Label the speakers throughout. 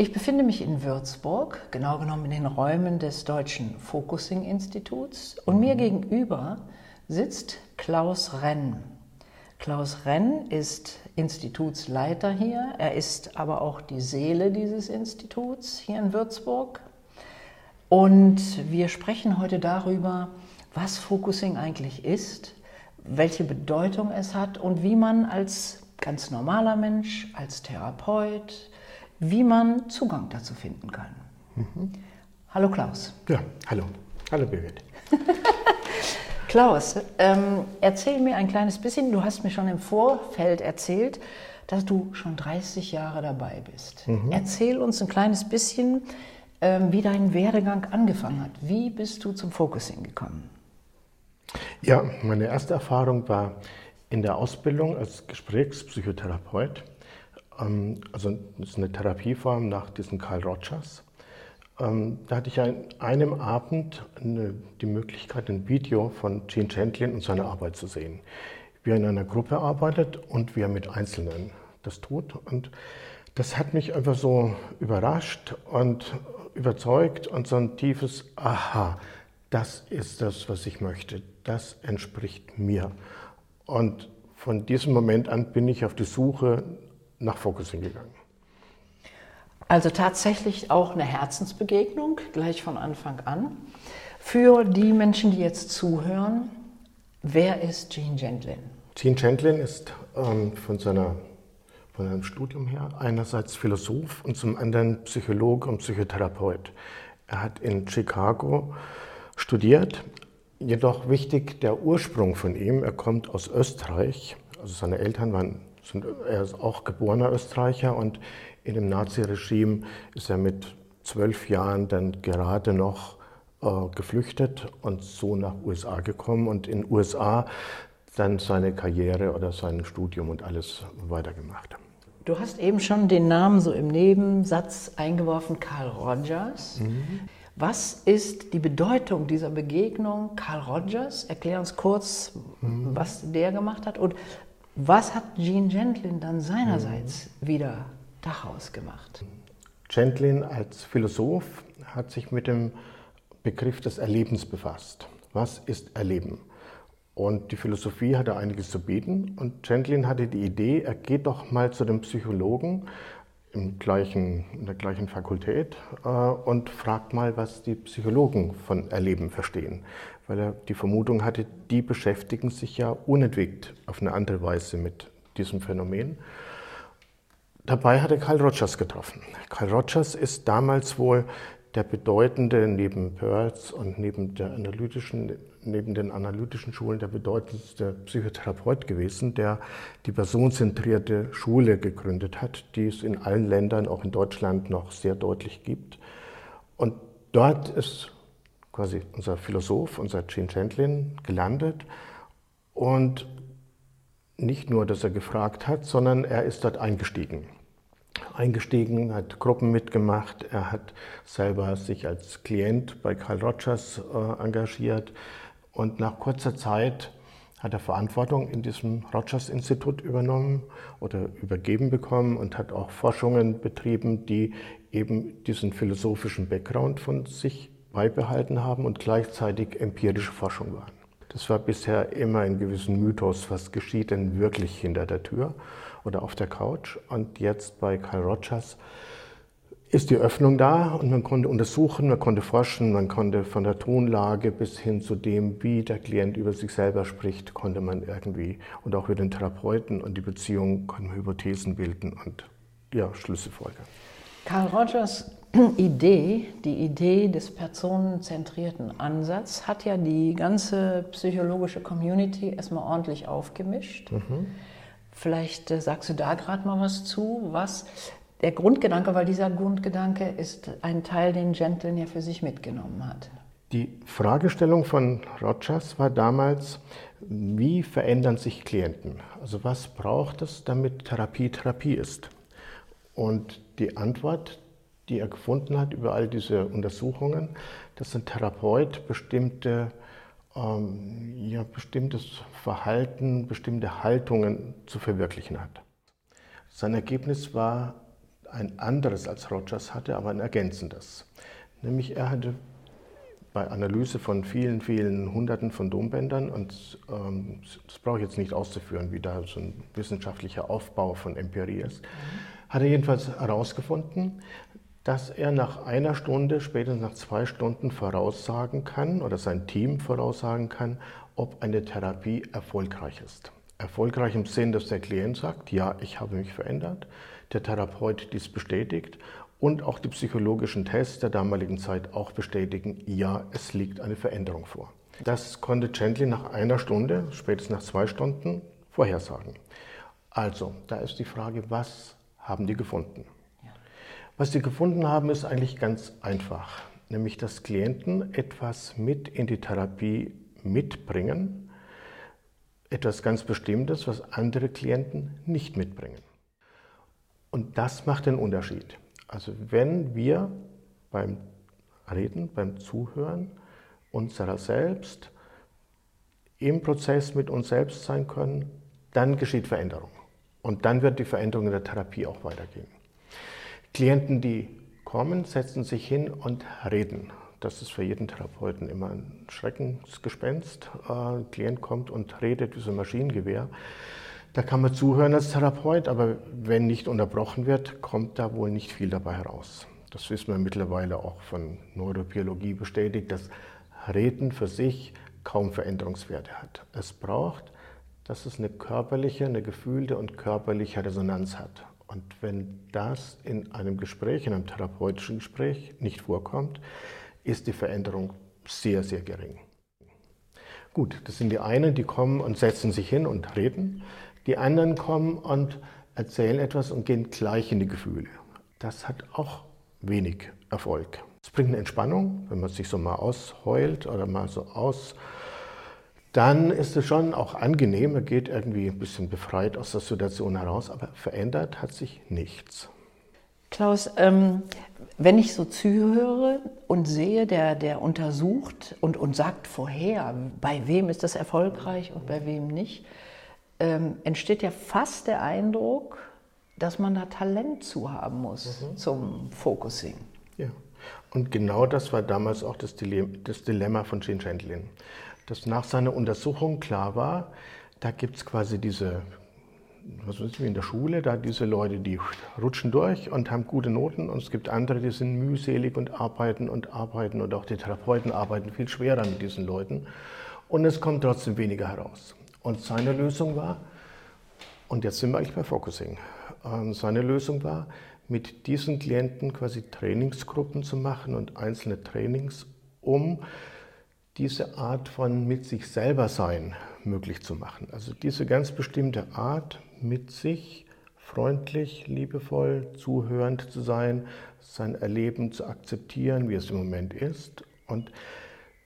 Speaker 1: Ich befinde mich in Würzburg, genau genommen in den Räumen des Deutschen Focusing Instituts und mir gegenüber sitzt Klaus Renn. Klaus Renn ist Institutsleiter hier, er ist aber auch die Seele dieses Instituts hier in Würzburg. Und wir sprechen heute darüber, was Focusing eigentlich ist, welche Bedeutung es hat und wie man als ganz normaler Mensch, als Therapeut, wie man Zugang dazu finden kann. Mhm. Hallo Klaus.
Speaker 2: Ja, hallo. Hallo Birgit.
Speaker 1: Klaus, ähm, erzähl mir ein kleines bisschen, du hast mir schon im Vorfeld erzählt, dass du schon 30 Jahre dabei bist. Mhm. Erzähl uns ein kleines bisschen, ähm, wie dein Werdegang angefangen hat. Wie bist du zum Focusing gekommen?
Speaker 2: Ja, meine erste Erfahrung war in der Ausbildung als Gesprächspsychotherapeut. Ähm, also das ist eine Therapieform nach diesem Carl Rogers. Ähm, da hatte ich an einem Abend eine, die Möglichkeit, ein Video von Gene Gentlin und seiner Arbeit zu sehen. Wie er in einer Gruppe arbeitet und wie er mit Einzelnen das tut. Und das hat mich einfach so überrascht und überzeugt und so ein tiefes Aha, das ist das, was ich möchte. Das entspricht mir. Und von diesem Moment an bin ich auf die Suche nach Focusing gegangen.
Speaker 1: Also tatsächlich auch eine Herzensbegegnung, gleich von Anfang an. Für die Menschen, die jetzt zuhören, wer ist Gene Gentlin?
Speaker 2: Gene Gentlin ist ähm, von, seiner, von seinem Studium her einerseits Philosoph und zum anderen Psychologe und Psychotherapeut. Er hat in Chicago studiert, jedoch wichtig der Ursprung von ihm. Er kommt aus Österreich, also seine Eltern waren sind, er ist auch geborener Österreicher und in dem Naziregime ist er mit zwölf Jahren dann gerade noch äh, geflüchtet und so nach USA gekommen und in USA dann seine Karriere oder sein Studium und alles weitergemacht.
Speaker 1: Du hast eben schon den Namen so im Nebensatz eingeworfen, Carl Rogers. Mhm. Was ist die Bedeutung dieser Begegnung Carl Rogers? Erklär uns kurz, mhm. was der gemacht hat und was hat Gene Gentlin dann seinerseits mhm. wieder daraus gemacht?
Speaker 2: Gentlin als Philosoph hat sich mit dem Begriff des Erlebens befasst. Was ist Erleben? Und die Philosophie hatte einiges zu bieten. Und Gentlin hatte die Idee, er geht doch mal zu dem Psychologen im gleichen, in der gleichen Fakultät äh, und fragt mal, was die Psychologen von Erleben verstehen weil er die Vermutung hatte, die beschäftigen sich ja unentwegt auf eine andere Weise mit diesem Phänomen. Dabei hat er Carl Rogers getroffen. Carl Rogers ist damals wohl der bedeutende, neben Peirce und neben, der analytischen, neben den analytischen Schulen, der bedeutendste Psychotherapeut gewesen, der die personenzentrierte Schule gegründet hat, die es in allen Ländern, auch in Deutschland, noch sehr deutlich gibt. Und dort ist quasi unser Philosoph, unser Gene Gentlin, gelandet. Und nicht nur, dass er gefragt hat, sondern er ist dort eingestiegen. Eingestiegen, hat Gruppen mitgemacht, er hat selber sich als Klient bei Carl Rogers äh, engagiert und nach kurzer Zeit hat er Verantwortung in diesem Rogers-Institut übernommen oder übergeben bekommen und hat auch Forschungen betrieben, die eben diesen philosophischen Background von sich beibehalten haben und gleichzeitig empirische Forschung waren. Das war bisher immer ein gewissen Mythos, was geschieht denn wirklich hinter der Tür oder auf der Couch. Und jetzt bei Carl Rogers ist die Öffnung da und man konnte untersuchen, man konnte forschen, man konnte von der Tonlage bis hin zu dem, wie der Klient über sich selber spricht, konnte man irgendwie und auch über den Therapeuten und die Beziehung konnte man Hypothesen bilden und ja, Schlüsse folgern.
Speaker 1: Carl Rogers Idee, die Idee des personenzentrierten Ansatzes hat ja die ganze psychologische Community erstmal ordentlich aufgemischt. Mhm. Vielleicht äh, sagst du da gerade mal was zu, was der Grundgedanke, weil dieser Grundgedanke ist ein Teil, den Gentlin ja für sich mitgenommen hat.
Speaker 2: Die Fragestellung von Rogers war damals, wie verändern sich Klienten? Also was braucht es, damit Therapie Therapie ist? Und die Antwort, die er gefunden hat über all diese Untersuchungen, dass ein Therapeut bestimmte, ähm, ja, bestimmtes Verhalten, bestimmte Haltungen zu verwirklichen hat. Sein Ergebnis war ein anderes als Rogers hatte, aber ein ergänzendes. Nämlich er hatte bei Analyse von vielen, vielen Hunderten von Dombändern, und ähm, das brauche ich jetzt nicht auszuführen, wie da so ein wissenschaftlicher Aufbau von Empirie ist, hat er jedenfalls herausgefunden, dass er nach einer Stunde, spätestens nach zwei Stunden voraussagen kann oder sein Team voraussagen kann, ob eine Therapie erfolgreich ist. Erfolgreich im Sinn, dass der Klient sagt, ja, ich habe mich verändert, der Therapeut dies bestätigt und auch die psychologischen Tests der damaligen Zeit auch bestätigen, ja, es liegt eine Veränderung vor. Das konnte Gently nach einer Stunde, spätestens nach zwei Stunden, vorhersagen. Also, da ist die Frage, was haben die gefunden? Was sie gefunden haben, ist eigentlich ganz einfach, nämlich dass Klienten etwas mit in die Therapie mitbringen, etwas ganz Bestimmtes, was andere Klienten nicht mitbringen. Und das macht den Unterschied. Also wenn wir beim Reden, beim Zuhören unserer selbst im Prozess mit uns selbst sein können, dann geschieht Veränderung. Und dann wird die Veränderung in der Therapie auch weitergehen. Klienten, die kommen, setzen sich hin und reden. Das ist für jeden Therapeuten immer ein Schreckensgespenst. Ein äh, Klient kommt und redet wie so ein Maschinengewehr. Da kann man zuhören als Therapeut, aber wenn nicht unterbrochen wird, kommt da wohl nicht viel dabei heraus. Das wissen wir mittlerweile auch von Neurobiologie bestätigt, dass Reden für sich kaum Veränderungswerte hat. Es braucht, dass es eine körperliche, eine gefühlte und körperliche Resonanz hat. Und wenn das in einem Gespräch, in einem therapeutischen Gespräch nicht vorkommt, ist die Veränderung sehr, sehr gering. Gut, das sind die einen, die kommen und setzen sich hin und reden. Die anderen kommen und erzählen etwas und gehen gleich in die Gefühle. Das hat auch wenig Erfolg. Es bringt eine Entspannung, wenn man sich so mal ausheult oder mal so aus. Dann ist es schon auch angenehm, man geht irgendwie ein bisschen befreit aus der Situation heraus, aber verändert hat sich nichts.
Speaker 1: Klaus, ähm, wenn ich so zuhöre und sehe, der, der untersucht und, und sagt vorher, bei wem ist das erfolgreich und bei wem nicht, ähm, entsteht ja fast der Eindruck, dass man da Talent zu haben muss mhm. zum Focusing.
Speaker 2: Ja, und genau das war damals auch das Dilemma, das Dilemma von Gene Gentlin. Dass nach seiner Untersuchung klar war, da gibt es quasi diese, was ich, wie in der Schule, da diese Leute, die rutschen durch und haben gute Noten und es gibt andere, die sind mühselig und arbeiten und arbeiten und auch die Therapeuten arbeiten viel schwerer mit diesen Leuten und es kommt trotzdem weniger heraus. Und seine Lösung war, und jetzt sind wir eigentlich bei Focusing, ähm, seine Lösung war, mit diesen Klienten quasi Trainingsgruppen zu machen und einzelne Trainings, um diese Art von mit sich selber sein möglich zu machen. Also diese ganz bestimmte Art, mit sich freundlich, liebevoll, zuhörend zu sein, sein Erleben zu akzeptieren, wie es im Moment ist und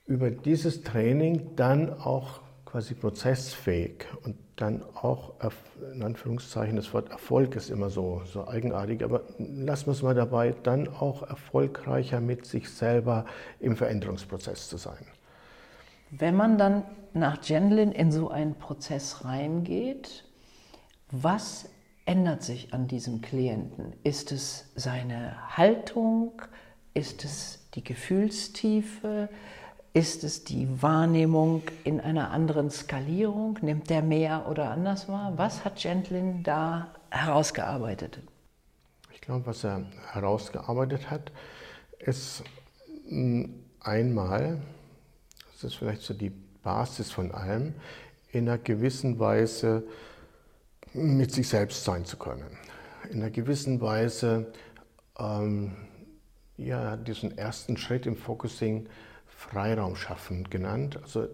Speaker 2: über dieses Training dann auch quasi prozessfähig und dann auch, in Anführungszeichen, das Wort Erfolg ist immer so, so eigenartig, aber lassen wir es mal dabei, dann auch erfolgreicher mit sich selber im Veränderungsprozess zu sein.
Speaker 1: Wenn man dann nach Genlin in so einen Prozess reingeht, was ändert sich an diesem Klienten? Ist es seine Haltung? Ist es die Gefühlstiefe? Ist es die Wahrnehmung in einer anderen Skalierung? Nimmt der mehr oder anders wahr? Was hat Gentlin da herausgearbeitet?
Speaker 2: Ich glaube, was er herausgearbeitet hat, ist einmal, das ist vielleicht so die Basis von allem, in einer gewissen Weise mit sich selbst sein zu können. In einer gewissen Weise ähm, ja, diesen ersten Schritt im Focusing Freiraum schaffen genannt. Also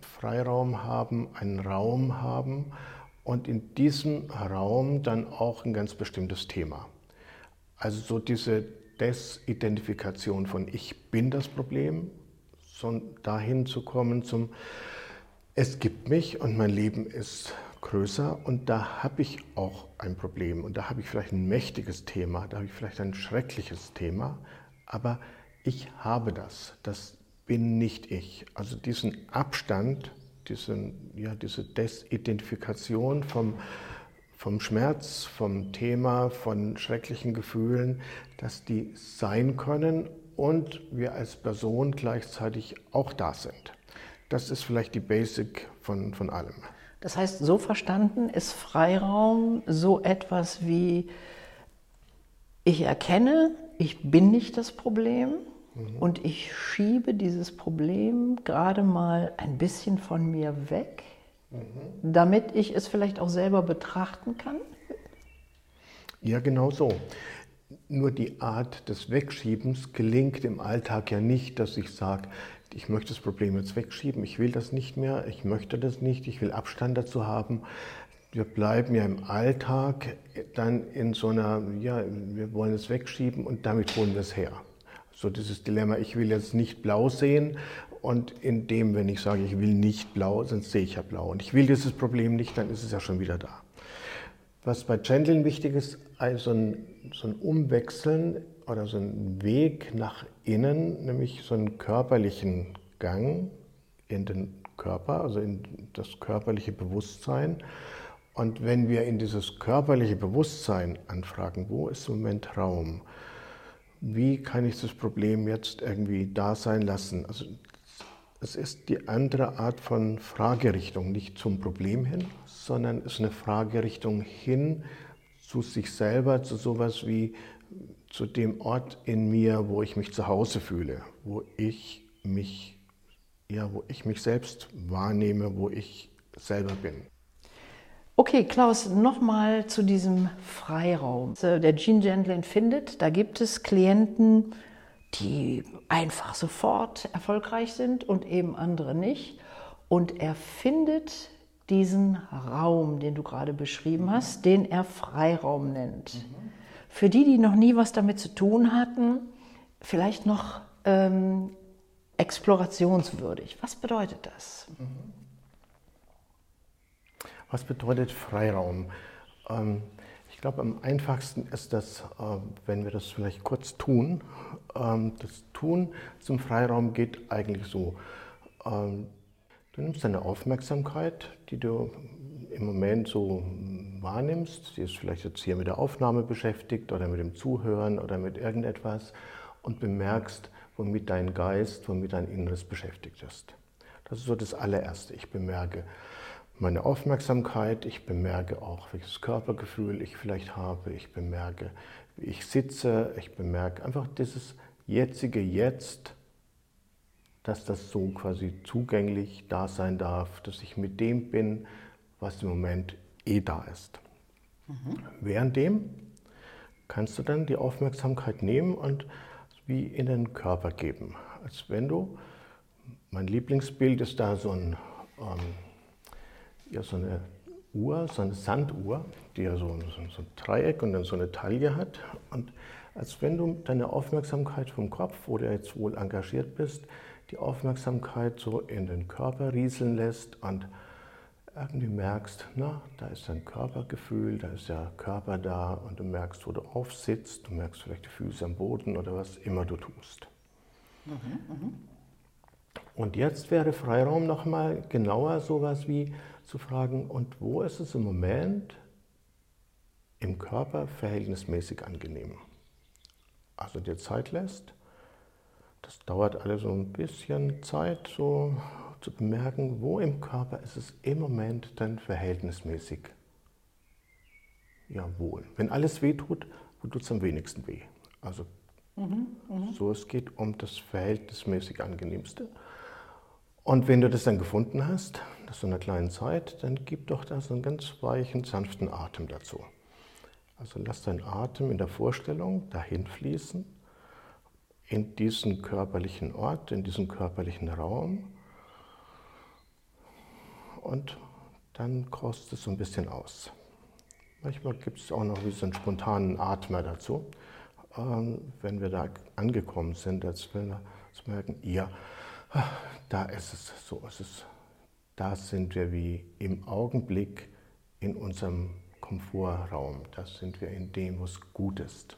Speaker 2: Freiraum haben, einen Raum haben und in diesem Raum dann auch ein ganz bestimmtes Thema. Also so diese Desidentifikation von ich bin das Problem, sondern dahin zu kommen zum es gibt mich und mein Leben ist größer und da habe ich auch ein Problem und da habe ich vielleicht ein mächtiges Thema, da habe ich vielleicht ein schreckliches Thema, aber ich habe das. Das bin nicht ich. Also diesen Abstand, diesen, ja, diese Desidentifikation vom, vom Schmerz, vom Thema, von schrecklichen Gefühlen, dass die sein können und wir als Person gleichzeitig auch da sind. Das ist vielleicht die Basic von, von allem.
Speaker 1: Das heißt, so verstanden ist Freiraum so etwas wie, ich erkenne, ich bin nicht das Problem mhm. und ich schiebe dieses Problem gerade mal ein bisschen von mir weg, mhm. damit ich es vielleicht auch selber betrachten kann?
Speaker 2: Ja, genau so. Nur die Art des Wegschiebens gelingt im Alltag ja nicht, dass ich sage, ich möchte das Problem jetzt wegschieben, ich will das nicht mehr, ich möchte das nicht, ich will Abstand dazu haben. Wir bleiben ja im Alltag dann in so einer, ja, wir wollen es wegschieben und damit holen wir es her. So dieses Dilemma, ich will jetzt nicht blau sehen und in dem, wenn ich sage, ich will nicht blau, sonst sehe ich ja blau. Und ich will dieses Problem nicht, dann ist es ja schon wieder da. Was bei Chandeln wichtig ist, also ein, so ein Umwechseln oder so ein Weg nach innen, nämlich so einen körperlichen Gang in den Körper, also in das körperliche Bewusstsein. Und wenn wir in dieses körperliche Bewusstsein anfragen, wo ist im Moment Raum? Wie kann ich das Problem jetzt irgendwie da sein lassen? Also es ist die andere Art von Fragerichtung, nicht zum Problem hin, sondern es ist eine Fragerichtung hin zu sich selber, zu sowas wie zu dem Ort in mir, wo ich mich zu Hause fühle, wo ich mich, ja, wo ich mich selbst wahrnehme, wo ich selber bin.
Speaker 1: Okay, Klaus, nochmal zu diesem Freiraum. Der Gene Gentlin findet, da gibt es Klienten, die einfach sofort erfolgreich sind und eben andere nicht. Und er findet diesen Raum, den du gerade beschrieben hast, den er Freiraum nennt. Mhm. Für die, die noch nie was damit zu tun hatten, vielleicht noch ähm, explorationswürdig. Was bedeutet das?
Speaker 2: Was bedeutet Freiraum? Ähm, glaube, am einfachsten ist das, äh, wenn wir das vielleicht kurz tun. Ähm, das Tun zum Freiraum geht eigentlich so. Du nimmst deine Aufmerksamkeit, die du im Moment so wahrnimmst, die ist vielleicht jetzt hier mit der Aufnahme beschäftigt oder mit dem Zuhören oder mit irgendetwas und bemerkst, womit dein Geist, womit dein Inneres beschäftigt ist. Das ist so das allererste. Ich bemerke, meine Aufmerksamkeit, ich bemerke auch, welches Körpergefühl ich vielleicht habe, ich bemerke, wie ich sitze, ich bemerke einfach dieses jetzige Jetzt, dass das so quasi zugänglich da sein darf, dass ich mit dem bin, was im Moment eh da ist. Mhm. Währenddem kannst du dann die Aufmerksamkeit nehmen und wie in den Körper geben. Als wenn du, mein Lieblingsbild ist da so ein ähm, ja so eine Uhr, so eine Sanduhr, die ja so, so, so ein Dreieck und dann so eine Taille hat. Und als wenn du deine Aufmerksamkeit vom Kopf, wo du jetzt wohl engagiert bist, die Aufmerksamkeit so in den Körper rieseln lässt und irgendwie merkst, na, da ist dein Körpergefühl, da ist der Körper da und du merkst, wo du aufsitzt, du merkst vielleicht die Füße am Boden oder was immer du tust. Mhm, mh. Und jetzt wäre Freiraum nochmal genauer sowas wie, zu fragen, und wo ist es im Moment im Körper verhältnismäßig angenehm? Also dir Zeit lässt. Das dauert alles so ein bisschen Zeit, so zu bemerken, wo im Körper ist es im Moment dann verhältnismäßig ja, wohl. Wenn alles weh tut, wo tut es am wenigsten weh? Also mhm, mh. so, es geht um das verhältnismäßig angenehmste. Und wenn du das dann gefunden hast, nach so einer kleinen Zeit, dann gib doch da so einen ganz weichen, sanften Atem dazu. Also lass deinen Atem in der Vorstellung dahin fließen, in diesen körperlichen Ort, in diesen körperlichen Raum. Und dann kostet es so ein bisschen aus. Manchmal gibt es auch noch wie so einen spontanen Atmer dazu, ähm, wenn wir da angekommen sind, als wir merken, ja, da ist es, so ist da sind wir wie im Augenblick in unserem Komfortraum. Da sind wir in dem, was gut ist.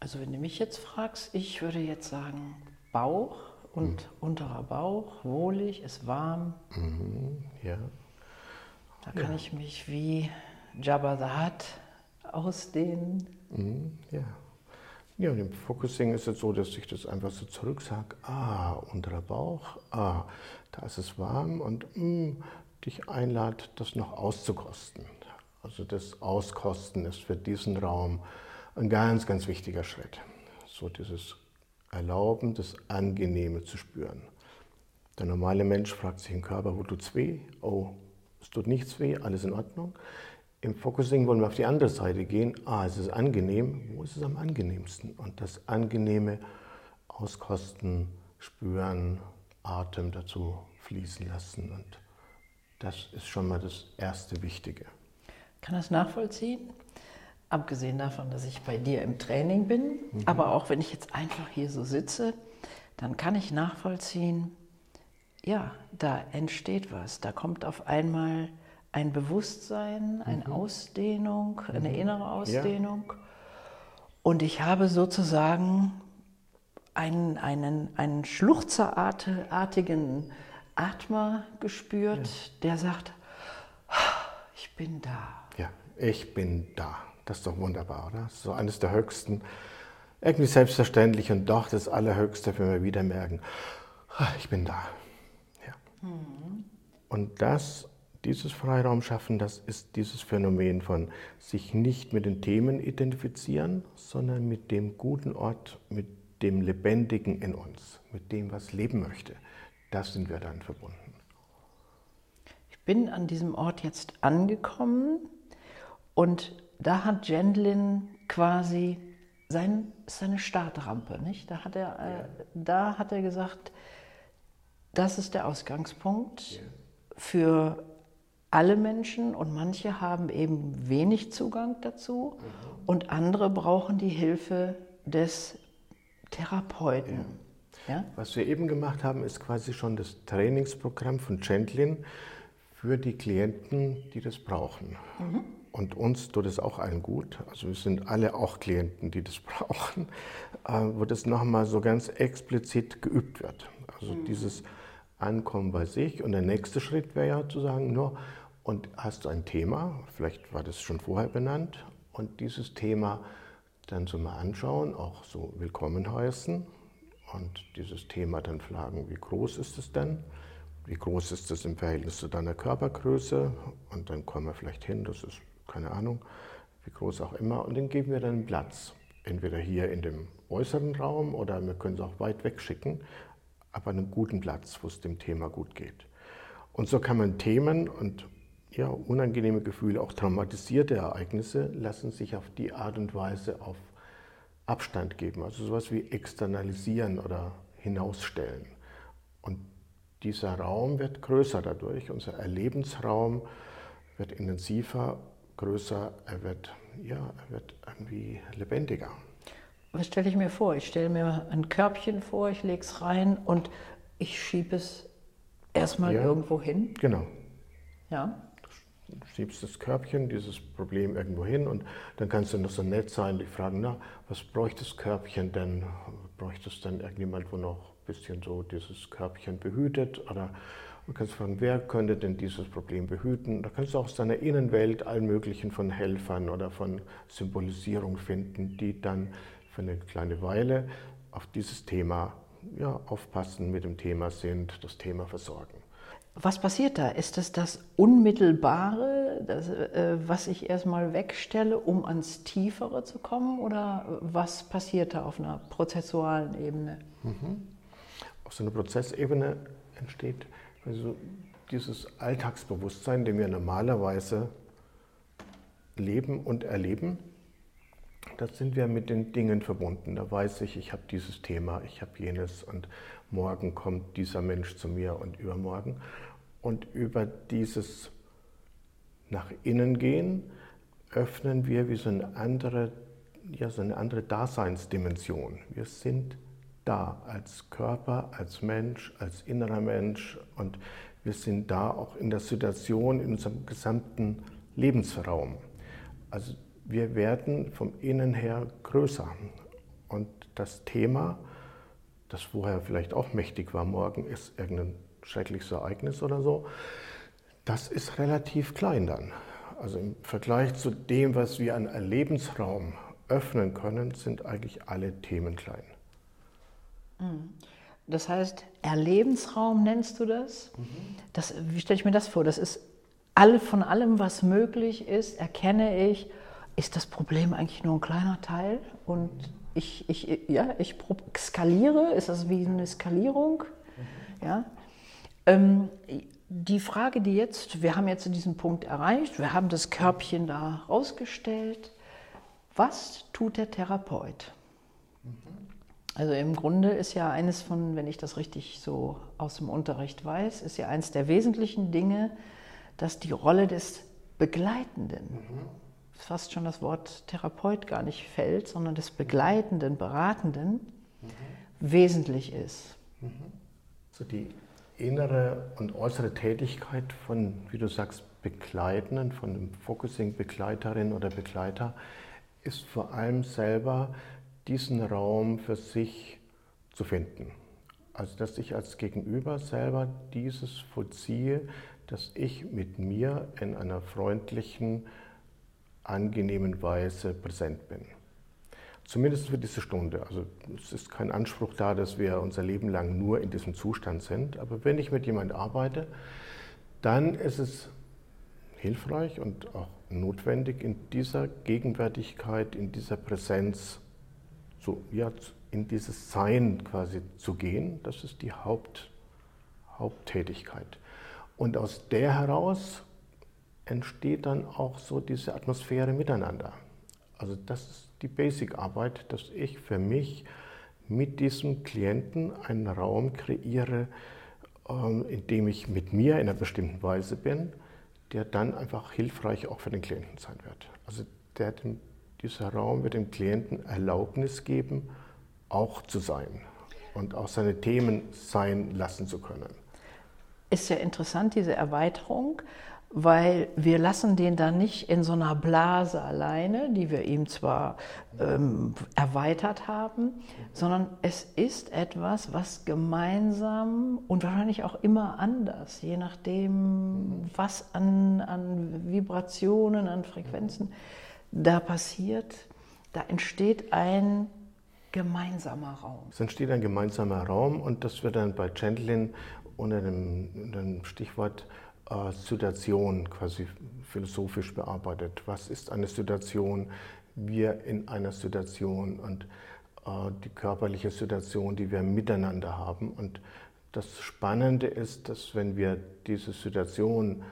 Speaker 1: Also wenn du mich jetzt fragst, ich würde jetzt sagen Bauch und mhm. unterer Bauch, wohlig, ist warm. Mhm,
Speaker 2: ja.
Speaker 1: Da kann ja. ich mich wie Jabba the Hutt ausdehnen?
Speaker 2: Mhm, ja. Ja, und im Focusing ist es so, dass ich das einfach so zurück sage, ah, unterer Bauch, ah, da ist es warm und mh, mm, dich einlade, das noch auszukosten. Also das Auskosten ist für diesen Raum ein ganz, ganz wichtiger Schritt. So dieses Erlauben, das Angenehme zu spüren. Der normale Mensch fragt sich im Körper, wo tut es weh? Oh, es tut nichts weh, alles in Ordnung. Im Focusing wollen wir auf die andere Seite gehen. Ah, es ist angenehm. Wo ist es am angenehmsten? Und das Angenehme auskosten, spüren, Atem dazu fließen lassen. Und das ist schon mal das erste Wichtige.
Speaker 1: Kann das nachvollziehen? Abgesehen davon, dass ich bei dir im Training bin, mhm. aber auch wenn ich jetzt einfach hier so sitze, dann kann ich nachvollziehen, ja, da entsteht was. Da kommt auf einmal ein Bewusstsein, eine mhm. Ausdehnung, eine mhm. innere Ausdehnung. Ja. Und ich habe sozusagen einen, einen, einen schluchzerartigen Atmer gespürt, ja. der sagt, ich bin da.
Speaker 2: Ja, ich bin da. Das ist doch wunderbar, oder? So eines der höchsten, irgendwie selbstverständlich und doch das Allerhöchste, wenn wir wieder merken, ich bin da. Ja. Mhm. Und das dieses Freiraum schaffen, das ist dieses Phänomen von sich nicht mit den Themen identifizieren, sondern mit dem guten Ort, mit dem Lebendigen in uns, mit dem, was leben möchte. Das sind wir dann verbunden.
Speaker 1: Ich bin an diesem Ort jetzt angekommen und da hat Gendlin quasi sein, seine Startrampe. Nicht? Da, hat er, äh, da hat er gesagt, das ist der Ausgangspunkt ja. für alle Menschen und manche haben eben wenig Zugang dazu mhm. und andere brauchen die Hilfe des Therapeuten.
Speaker 2: Ja. Ja? Was wir eben gemacht haben, ist quasi schon das Trainingsprogramm von Gentlin für die Klienten, die das brauchen. Mhm. Und uns tut es auch allen gut. Also wir sind alle auch Klienten, die das brauchen, äh, wo das nochmal so ganz explizit geübt wird. Also mhm. dieses Ankommen bei sich. Und der nächste Schritt wäre ja zu sagen, nur, und hast du ein Thema, vielleicht war das schon vorher benannt, und dieses Thema dann so mal anschauen, auch so willkommen heißen und dieses Thema dann fragen, wie groß ist es denn? Wie groß ist es im Verhältnis zu deiner Körpergröße? Und dann kommen wir vielleicht hin, das ist keine Ahnung, wie groß auch immer. Und dann geben wir dann Platz. Entweder hier in dem äußeren Raum oder wir können es auch weit weg schicken, aber einen guten Platz, wo es dem Thema gut geht. Und so kann man Themen und ja, unangenehme Gefühle, auch traumatisierte Ereignisse lassen sich auf die Art und Weise auf Abstand geben. Also sowas wie externalisieren oder hinausstellen. Und dieser Raum wird größer dadurch, unser Erlebensraum wird intensiver, größer, er wird, ja, er wird irgendwie lebendiger.
Speaker 1: Was stelle ich mir vor? Ich stelle mir ein Körbchen vor, ich lege es rein und ich schiebe es erstmal ja, irgendwo hin.
Speaker 2: Genau.
Speaker 1: Ja
Speaker 2: schiebst das Körbchen, dieses Problem irgendwo hin und dann kannst du noch so nett sein, die fragen, na, was bräuchte das Körbchen denn? Bräuchte es denn irgendjemand, wo noch ein bisschen so dieses Körbchen behütet? Oder du kannst fragen, wer könnte denn dieses Problem behüten? Da kannst du auch aus deiner Innenwelt allen möglichen von Helfern oder von Symbolisierung finden, die dann für eine kleine Weile auf dieses Thema ja, aufpassen, mit dem Thema sind, das Thema versorgen.
Speaker 1: Was passiert da? Ist das das Unmittelbare, das, äh, was ich erstmal wegstelle, um ans Tiefere zu kommen? Oder was passiert da auf einer prozessualen Ebene?
Speaker 2: Mhm. Auf so einer Prozessebene entsteht also dieses Alltagsbewusstsein, dem wir normalerweise leben und erleben. Da sind wir mit den Dingen verbunden. Da weiß ich, ich habe dieses Thema, ich habe jenes und morgen kommt dieser Mensch zu mir und übermorgen. Und über dieses nach innen gehen öffnen wir wie so eine andere, ja, so eine andere Daseinsdimension. Wir sind da als Körper, als Mensch, als innerer Mensch und wir sind da auch in der Situation, in unserem gesamten Lebensraum. Also wir werden vom Innen her größer. Und das Thema, das vorher vielleicht auch mächtig war, morgen ist irgendein schreckliches Ereignis oder so, das ist relativ klein dann. Also im Vergleich zu dem, was wir an Erlebensraum öffnen können, sind eigentlich alle Themen klein.
Speaker 1: Das heißt, Erlebensraum nennst du das? Mhm. das wie stelle ich mir das vor? Das ist alle von allem, was möglich ist, erkenne ich, ist das Problem eigentlich nur ein kleiner Teil und ich, ich, ja, ich skaliere, ist das wie eine Skalierung? Mhm. Ja? Ähm, die Frage, die jetzt, wir haben jetzt diesen Punkt erreicht, wir haben das Körbchen da rausgestellt. Was tut der Therapeut? Also im Grunde ist ja eines von, wenn ich das richtig so aus dem Unterricht weiß, ist ja eines der wesentlichen Dinge, dass die Rolle des Begleitenden, mhm. fast schon das Wort Therapeut gar nicht fällt, sondern des Begleitenden, Beratenden, mhm. wesentlich ist. Mhm.
Speaker 2: So die innere und äußere Tätigkeit von, wie du sagst, Begleitenden, von dem Focusing-Begleiterin oder Begleiter, ist vor allem selber diesen Raum für sich zu finden. Also dass ich als Gegenüber selber dieses vollziehe, dass ich mit mir in einer freundlichen, angenehmen Weise präsent bin. Zumindest für diese Stunde. Also es ist kein Anspruch da, dass wir unser Leben lang nur in diesem Zustand sind. Aber wenn ich mit jemand arbeite, dann ist es hilfreich und auch notwendig, in dieser Gegenwärtigkeit, in dieser Präsenz, so, ja, in dieses Sein quasi zu gehen. Das ist die Haupt, Haupttätigkeit. Und aus der heraus entsteht dann auch so diese Atmosphäre miteinander. Also das ist die Basic-Arbeit, dass ich für mich mit diesem Klienten einen Raum kreiere, ähm, in dem ich mit mir in einer bestimmten Weise bin, der dann einfach hilfreich auch für den Klienten sein wird. Also der, dieser Raum wird dem Klienten Erlaubnis geben, auch zu sein und auch seine Themen sein lassen zu können.
Speaker 1: Ist ja interessant, diese Erweiterung weil wir lassen den dann nicht in so einer Blase alleine, die wir ihm zwar ähm, erweitert haben, sondern es ist etwas, was gemeinsam und wahrscheinlich auch immer anders, je nachdem, was an, an Vibrationen, an Frequenzen da passiert, da entsteht ein gemeinsamer Raum.
Speaker 2: Es entsteht ein gemeinsamer Raum und das wird dann bei Gentlin unter dem, dem Stichwort äh, Situation quasi philosophisch bearbeitet. Was ist eine Situation? Wir in einer Situation und äh, die körperliche Situation, die wir miteinander haben. Und das Spannende ist, dass wenn wir diese Situation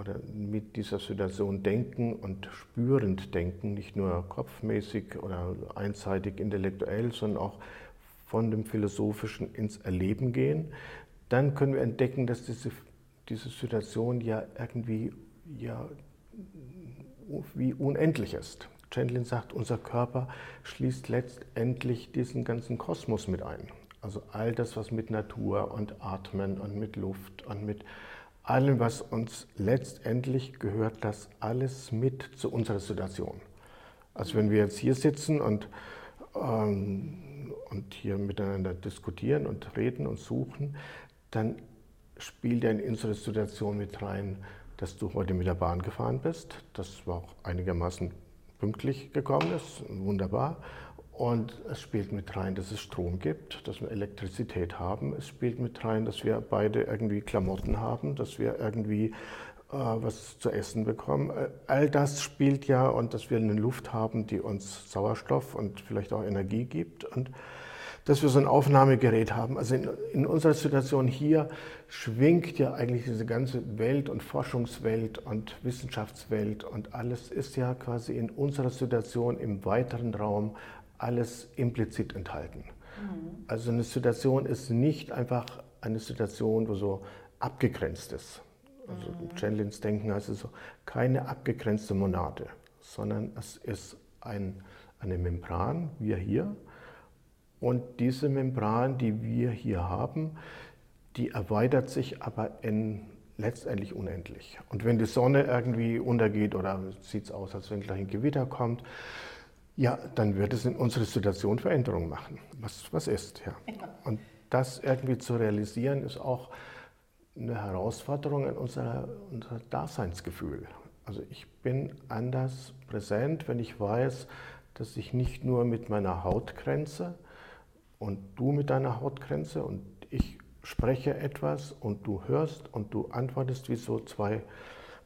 Speaker 2: oder mit dieser Situation denken und spürend denken, nicht nur kopfmäßig oder einseitig intellektuell, sondern auch von dem Philosophischen ins Erleben gehen, dann können wir entdecken, dass diese diese Situation ja irgendwie ja, wie unendlich ist. Chandlin sagt, unser Körper schließt letztendlich diesen ganzen Kosmos mit ein. Also all das, was mit Natur und Atmen und mit Luft und mit allem, was uns letztendlich gehört, das alles mit zu unserer Situation. Also wenn wir jetzt hier sitzen und, ähm, und hier miteinander diskutieren und reden und suchen, dann spielt ja in unsere Situation mit rein, dass du heute mit der Bahn gefahren bist. Das war auch einigermaßen pünktlich gekommen ist, wunderbar. Und es spielt mit rein, dass es Strom gibt, dass wir Elektrizität haben. Es spielt mit rein, dass wir beide irgendwie Klamotten haben, dass wir irgendwie äh, was zu essen bekommen. Äh, all das spielt ja und dass wir eine Luft haben, die uns Sauerstoff und vielleicht auch Energie gibt. Und dass wir so ein Aufnahmegerät haben. Also in, in, unserer Situation hier schwingt ja eigentlich diese ganze Welt und Forschungswelt und Wissenschaftswelt und alles ist ja quasi in unserer Situation im weiteren Raum alles implizit enthalten. Mhm. Also eine Situation ist nicht einfach eine Situation, wo so abgegrenzt ist. Also mhm. Chandlins Denken heißt es so, keine abgegrenzte Monade, sondern es ist ein, eine Membran, wir hier, und diese Membran, die wir hier haben, die erweitert sich aber in letztendlich unendlich. Und wenn die Sonne irgendwie untergeht oder sieht es aus, als wenn gleich ein Gewitter kommt, ja, dann wird es in unserer Situation Veränderungen machen. Was, was ist, ja. Und das irgendwie zu realisieren, ist auch eine Herausforderung in unser, unser Daseinsgefühl. Also ich bin anders präsent, wenn ich weiß, dass ich nicht nur mit meiner Haut grenze und du mit deiner Haut grenze und ich spreche etwas und du hörst und du antwortest wie so zwei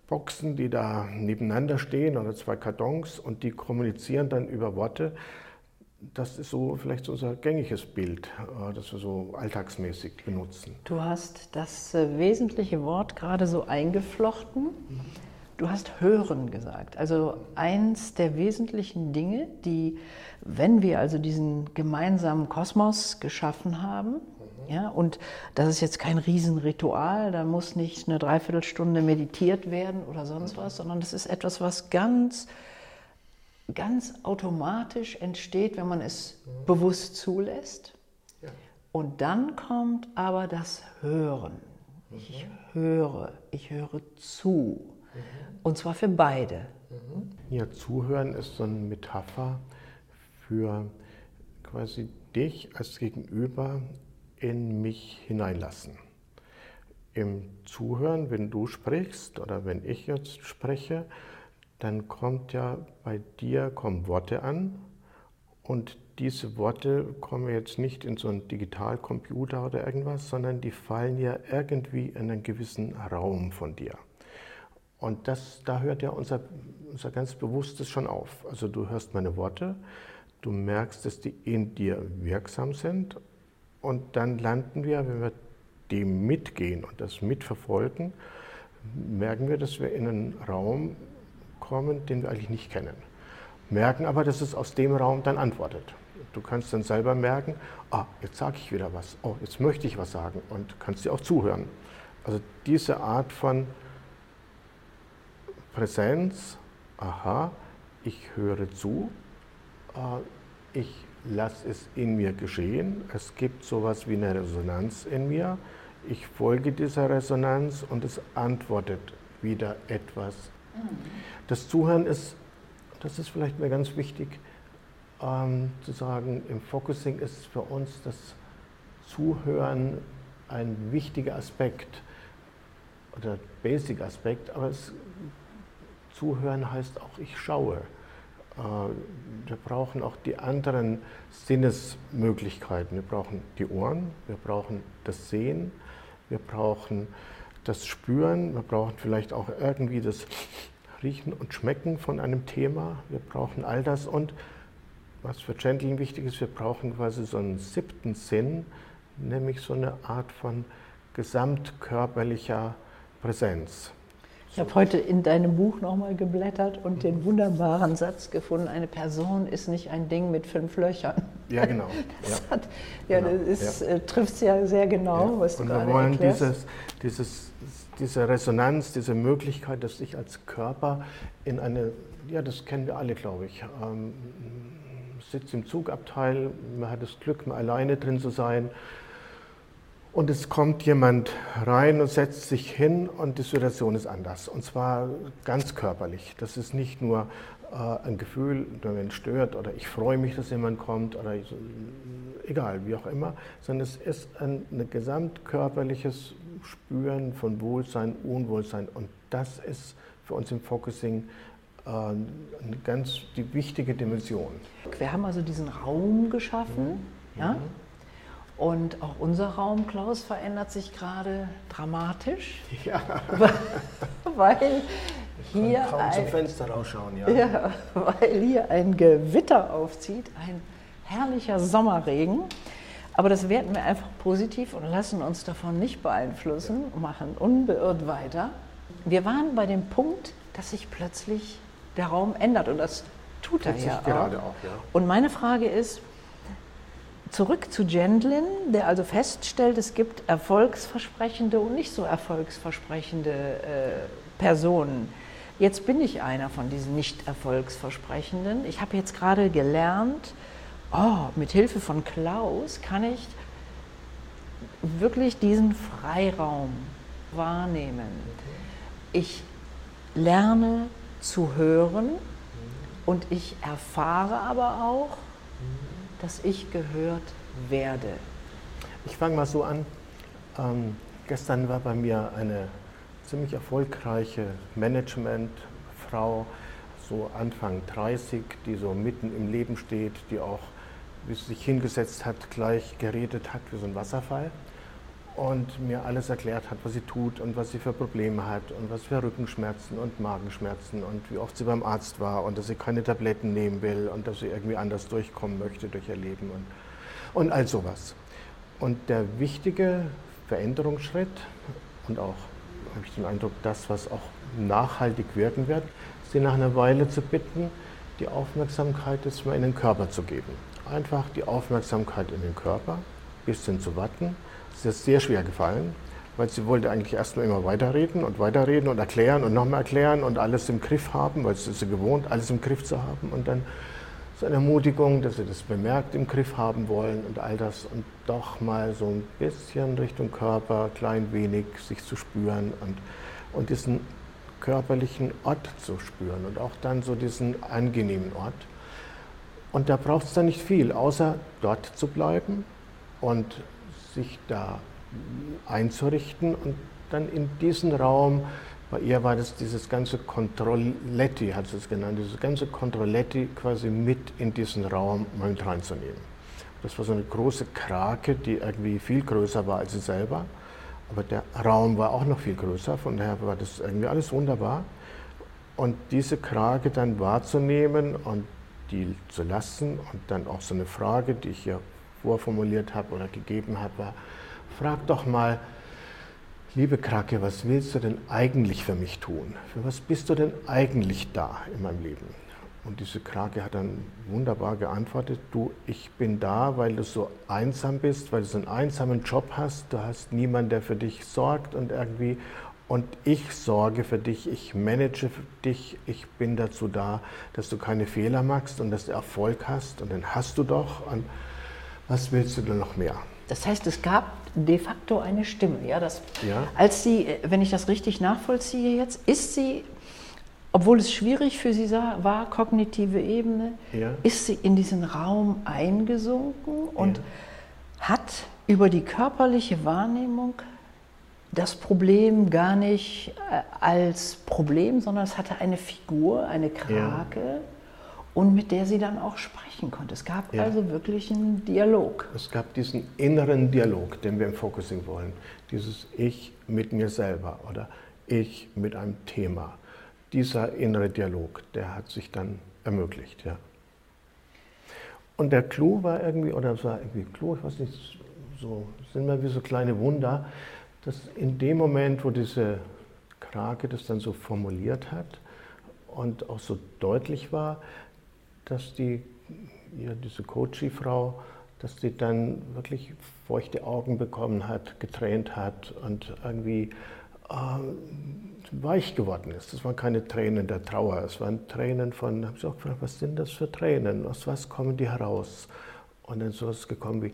Speaker 2: Boxen, die da nebeneinander stehen oder zwei Kartons und die kommunizieren dann über Worte. Das ist so vielleicht unser gängiges Bild, äh, das wir so alltagsmäßig benutzen.
Speaker 1: Du hast das äh, wesentliche Wort gerade so eingeflochten. Du hast hören gesagt. Also eins der wesentlichen Dinge, die, wenn wir also diesen gemeinsamen Kosmos geschaffen haben, ja, und das ist jetzt kein Riesenritual, da muss nicht eine Dreiviertelstunde meditiert werden oder sonst was, sondern das ist etwas, was ganz, ganz automatisch entsteht, wenn man es bewusst zulässt. Und dann kommt aber das Hören. Ich höre, ich höre zu. Und zwar für beide.
Speaker 2: Ja, zuhören ist so eine Metapher für quasi dich als Gegenüber in mich hineinlassen. Im Zuhören, wenn du sprichst oder wenn ich jetzt spreche, dann kommt ja bei dir kommen Worte an und diese Worte kommen jetzt nicht in so einen Digitalcomputer oder irgendwas, sondern die fallen ja irgendwie in einen gewissen Raum von dir. Und das, da hört ja unser, unser ganz Bewusstes schon auf. Also du hörst meine Worte, du merkst, dass die in dir wirksam sind und dann landen wir, wenn wir dem mitgehen und das mitverfolgen, merken wir, dass wir in einen Raum kommen, den wir eigentlich nicht kennen. Merken aber, dass es aus dem Raum dann antwortet. Du kannst dann selber merken, ah, jetzt sage ich wieder was, oh, jetzt möchte ich was sagen und kannst dir auch zuhören. Also diese Art von Präsenz, aha, ich höre zu, äh, ich lass es in mir geschehen. Es gibt sowas wie eine Resonanz in mir. Ich folge dieser Resonanz und es antwortet wieder etwas. Das Zuhören ist, das ist vielleicht mir ganz wichtig ähm, zu sagen, im Focusing ist für uns das Zuhören ein wichtiger Aspekt oder Basic Aspekt, aber es, Zuhören heißt auch, ich schaue. Äh, wir brauchen auch die anderen Sinnesmöglichkeiten. Wir brauchen die Ohren, wir brauchen das Sehen, wir brauchen das Spüren, wir brauchen vielleicht auch irgendwie das Riechen und Schmecken von einem Thema. Wir brauchen all das und was für Channeling wichtig ist, wir brauchen quasi so einen siebten Sinn, nämlich so eine Art von gesamtkörperlicher Präsenz.
Speaker 1: Ich habe heute in deinem Buch nochmal geblättert und den wunderbaren Satz gefunden, eine Person ist nicht ein Ding mit fünf Löchern.
Speaker 2: Ja, genau.
Speaker 1: Das, ja. Hat, ja, genau. das ja. Äh, trifft es ja sehr genau, was du und gerade wir wollen erklärst.
Speaker 2: Dieses, dieses, diese Resonanz, diese Möglichkeit, dass ich als Körper in eine, ja, das kennen wir alle, glaube ich, ähm, sitzt im Zugabteil, man hat das Glück, mal alleine drin zu sein und es kommt jemand rein und setzt sich hin und die Situation ist anders. Und zwar ganz körperlich. Das ist nicht nur äh, ein Gefühl, der Mensch stört oder ich freue mich, dass jemand kommt oder ich, egal, wie auch immer, sondern es ist ein, ein gesamtkörperliches Spüren von Wohlsein, Unwohlsein. Und das ist für uns im Focusing äh, eine ganz die wichtige Dimension.
Speaker 1: Wir haben also diesen Raum geschaffen. Mhm. Ja? Und auch unser Raum, Klaus, verändert sich gerade dramatisch.
Speaker 2: Ja.
Speaker 1: weil hier
Speaker 2: kaum ein, zum Fenster rausschauen, ja.
Speaker 1: ja. Weil hier ein Gewitter aufzieht, ein herrlicher Sommerregen. Aber das werten wir einfach positiv und lassen uns davon nicht beeinflussen und machen unbeirrt weiter. Wir waren bei dem Punkt, dass sich plötzlich der Raum ändert und das tut er ja auch. auch ja. Und meine Frage ist, zurück zu Gendlin, der also feststellt, es gibt erfolgsversprechende und nicht so erfolgsversprechende äh, Personen. Jetzt bin ich einer von diesen nicht erfolgsversprechenden. Ich habe jetzt gerade gelernt, oh, mit Hilfe von Klaus kann ich wirklich diesen Freiraum wahrnehmen. Ich lerne zu hören und ich erfahre aber auch, dass ich gehört werde?
Speaker 2: Ich fange mal so an. Ähm, gestern war bei mir eine ziemlich erfolgreiche Management, Frau, so Anfang 30, die so mitten im Leben steht, die auch, wie sie sich hingesetzt hat, gleich geredet hat wie so ein Wasserfall und mir alles erklärt hat, was sie tut und was sie für Probleme hat und was für Rückenschmerzen und Magenschmerzen und wie oft sie beim Arzt war und dass sie keine Tabletten nehmen will und dass sie irgendwie anders durchkommen möchte durch ihr Leben und, und all sowas. Und der wichtige Veränderungsschritt und auch, habe ich den Eindruck, das, was auch nachhaltig wirken wird, sie nach einer Weile zu bitten, die Aufmerksamkeit jetzt mal in den Körper zu geben. Einfach die Aufmerksamkeit in den Körper, ein bisschen zu warten ist das sehr schwer gefallen, weil sie wollte eigentlich erstmal immer weiterreden und weiterreden und erklären und nochmal erklären und alles im Griff haben, weil sie ist sie gewohnt, alles im Griff zu haben und dann so eine Ermutigung, dass sie das bemerkt im Griff haben wollen und all das und doch mal so ein bisschen Richtung Körper, klein wenig sich zu spüren und, und diesen körperlichen Ort zu spüren und auch dann so diesen angenehmen Ort. Und da braucht es dann nicht viel, außer dort zu bleiben und sich da einzurichten und dann in diesen Raum, bei ihr war das dieses ganze Controletti, hat sie es genannt, dieses ganze Controletti quasi mit in diesen Raum mal mit reinzunehmen. Das war so eine große Krake, die irgendwie viel größer war als sie selber, aber der Raum war auch noch viel größer, von daher war das irgendwie alles wunderbar. Und diese Krake dann wahrzunehmen und die zu lassen und dann auch so eine Frage, die ich hier vorformuliert habe oder gegeben habe, war, frag doch mal, liebe Krake, was willst du denn eigentlich für mich tun? Für was bist du denn eigentlich da in meinem Leben? Und diese Krake hat dann wunderbar geantwortet, du, ich bin da, weil du so einsam bist, weil du so einen einsamen Job hast, du hast niemanden, der für dich sorgt und irgendwie, und ich sorge für dich, ich manage dich, ich bin dazu da, dass du keine Fehler machst und dass du Erfolg hast und den hast du doch. Und was willst du denn noch mehr?
Speaker 1: Das heißt, es gab de facto eine Stimme. Ja, das,
Speaker 2: ja.
Speaker 1: Als sie, wenn ich das richtig nachvollziehe jetzt, ist sie, obwohl es schwierig für sie war, kognitive Ebene, ja. ist sie in diesen Raum eingesunken und ja. hat über die körperliche Wahrnehmung das Problem gar nicht äh, als Problem, sondern es hatte eine Figur, eine Krake und mit der sie dann auch sprechen konnte. Es gab ja. also wirklich einen Dialog.
Speaker 2: Es gab diesen inneren Dialog, den wir im Focusing wollen. Dieses Ich mit mir selber oder Ich mit einem Thema. Dieser innere Dialog, der hat sich dann ermöglicht. Ja. Und der Clou war irgendwie, oder es war irgendwie Clou, ich weiß nicht, so sind wir wie so kleine Wunder, dass in dem Moment, wo diese Krake das dann so formuliert hat und auch so deutlich war, dass die, ja, diese Coachie-Frau, dass die dann wirklich feuchte Augen bekommen hat, getränt hat und irgendwie äh, weich geworden ist. Das waren keine Tränen der Trauer, es waren Tränen von, habe ich auch gefragt, was sind das für Tränen, aus was kommen die heraus? Und dann so ist es gekommen wie,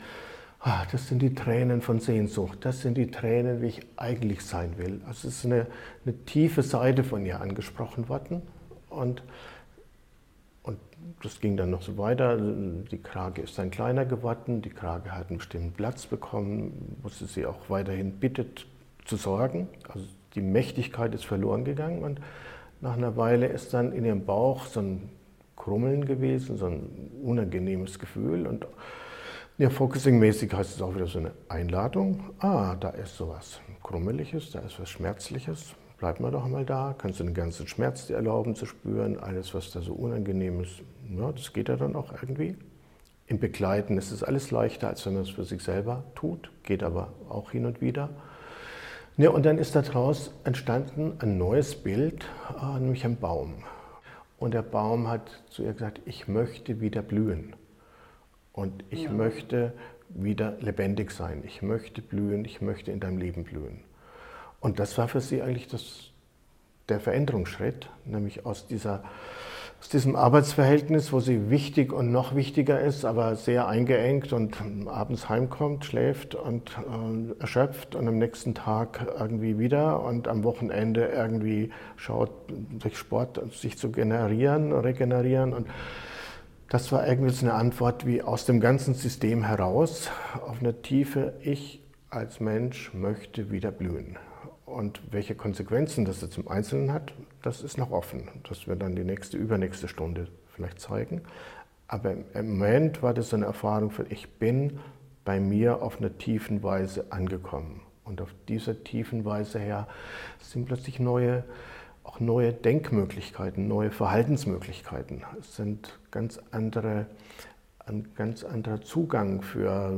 Speaker 2: ah, das sind die Tränen von Sehnsucht, das sind die Tränen, wie ich eigentlich sein will. Also es ist eine, eine tiefe Seite von ihr angesprochen worden und das ging dann noch so weiter. Die Krage ist dann kleiner geworden, die Krage hat einen bestimmten Platz bekommen, musste sie auch weiterhin bittet zu sorgen. Also die Mächtigkeit ist verloren gegangen und nach einer Weile ist dann in ihrem Bauch so ein Krummeln gewesen, so ein unangenehmes Gefühl und ja, Focusing-mäßig heißt es auch wieder so eine Einladung. Ah, da ist sowas Krummeliges, da ist was Schmerzliches bleib mal doch mal da, kannst du den ganzen Schmerz dir erlauben zu spüren, alles, was da so unangenehm ist, ja, das geht ja dann auch irgendwie. Im Begleiten ist es alles leichter, als wenn man es für sich selber tut, geht aber auch hin und wieder. Ja, und dann ist daraus entstanden ein neues Bild, äh, nämlich ein Baum. Und der Baum hat zu ihr gesagt, ich möchte wieder blühen. Und ich ja. möchte wieder lebendig sein. Ich möchte blühen, ich möchte in deinem Leben blühen. Und das war für sie eigentlich das, der Veränderungsschritt, nämlich aus, dieser, aus diesem Arbeitsverhältnis, wo sie wichtig und noch wichtiger ist, aber sehr eingeengt und abends heimkommt, schläft und äh, erschöpft und am nächsten Tag irgendwie wieder und am Wochenende irgendwie schaut, durch Sport sich zu generieren, regenerieren und das war irgendwie so eine Antwort wie aus dem ganzen System heraus auf eine tiefe Ich als Mensch möchte wieder blühen. Und welche Konsequenzen das jetzt im Einzelnen hat, das ist noch offen. Das wird dann die nächste, übernächste Stunde vielleicht zeigen. Aber im Moment war das eine Erfahrung von, ich bin bei mir auf einer tiefen Weise angekommen. Und auf dieser tiefen Weise her sind plötzlich neue, auch neue Denkmöglichkeiten, neue Verhaltensmöglichkeiten. Es sind ganz andere, ein ganz anderer Zugang für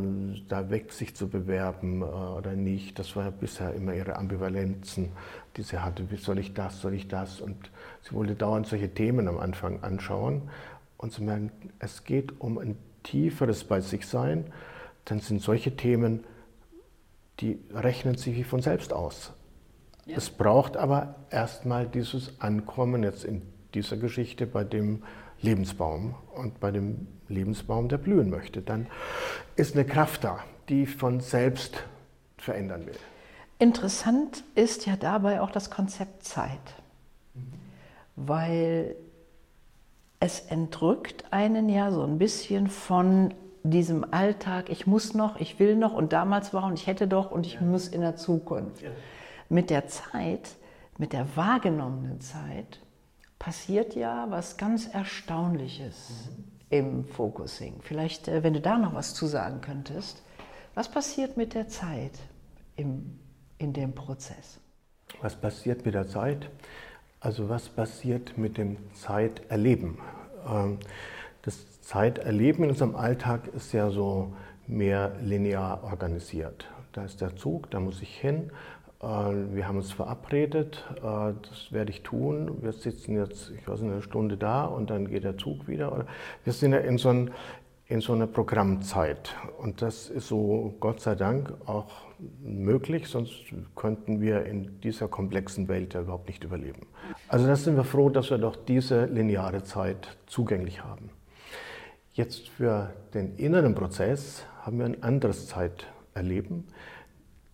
Speaker 2: da weg sich zu bewerben äh, oder nicht. Das war ja bisher immer ihre Ambivalenzen, die sie hatte. Wie soll ich das, soll ich das? Und sie wollte dauernd solche Themen am Anfang anschauen und zu merken, es geht um ein tieferes bei sich sein, dann sind solche Themen, die rechnen sich wie von selbst aus. Ja. Es braucht aber erstmal dieses Ankommen jetzt in dieser Geschichte bei dem Lebensbaum und bei dem Lebensbaum, der blühen möchte. Dann ist eine Kraft da, die von selbst verändern will.
Speaker 1: Interessant ist ja dabei auch das Konzept Zeit, weil es entrückt einen ja so ein bisschen von diesem Alltag, ich muss noch, ich will noch und damals war und ich hätte doch und ich ja. muss in der Zukunft. Ja. Mit der Zeit, mit der wahrgenommenen Zeit, passiert ja was ganz Erstaunliches mhm. im Focusing. Vielleicht, äh, wenn du da noch was zu sagen könntest, was passiert mit der Zeit im, in dem Prozess?
Speaker 2: Was passiert mit der Zeit? Also was passiert mit dem Zeiterleben? Ähm, das Zeiterleben in unserem Alltag ist ja so mehr linear organisiert. Da ist der Zug, da muss ich hin. Äh, wir haben uns verabredet, äh, das werde ich tun. Wir sitzen jetzt, ich weiß nicht, eine Stunde da und dann geht der Zug wieder. Wir sind ja in so, ein, in so einer Programmzeit. Und das ist so, Gott sei Dank, auch möglich, sonst könnten wir in dieser komplexen Welt ja überhaupt nicht überleben. Also da sind wir froh, dass wir doch diese lineare Zeit zugänglich haben. Jetzt für den inneren Prozess haben wir ein anderes Zeiterleben,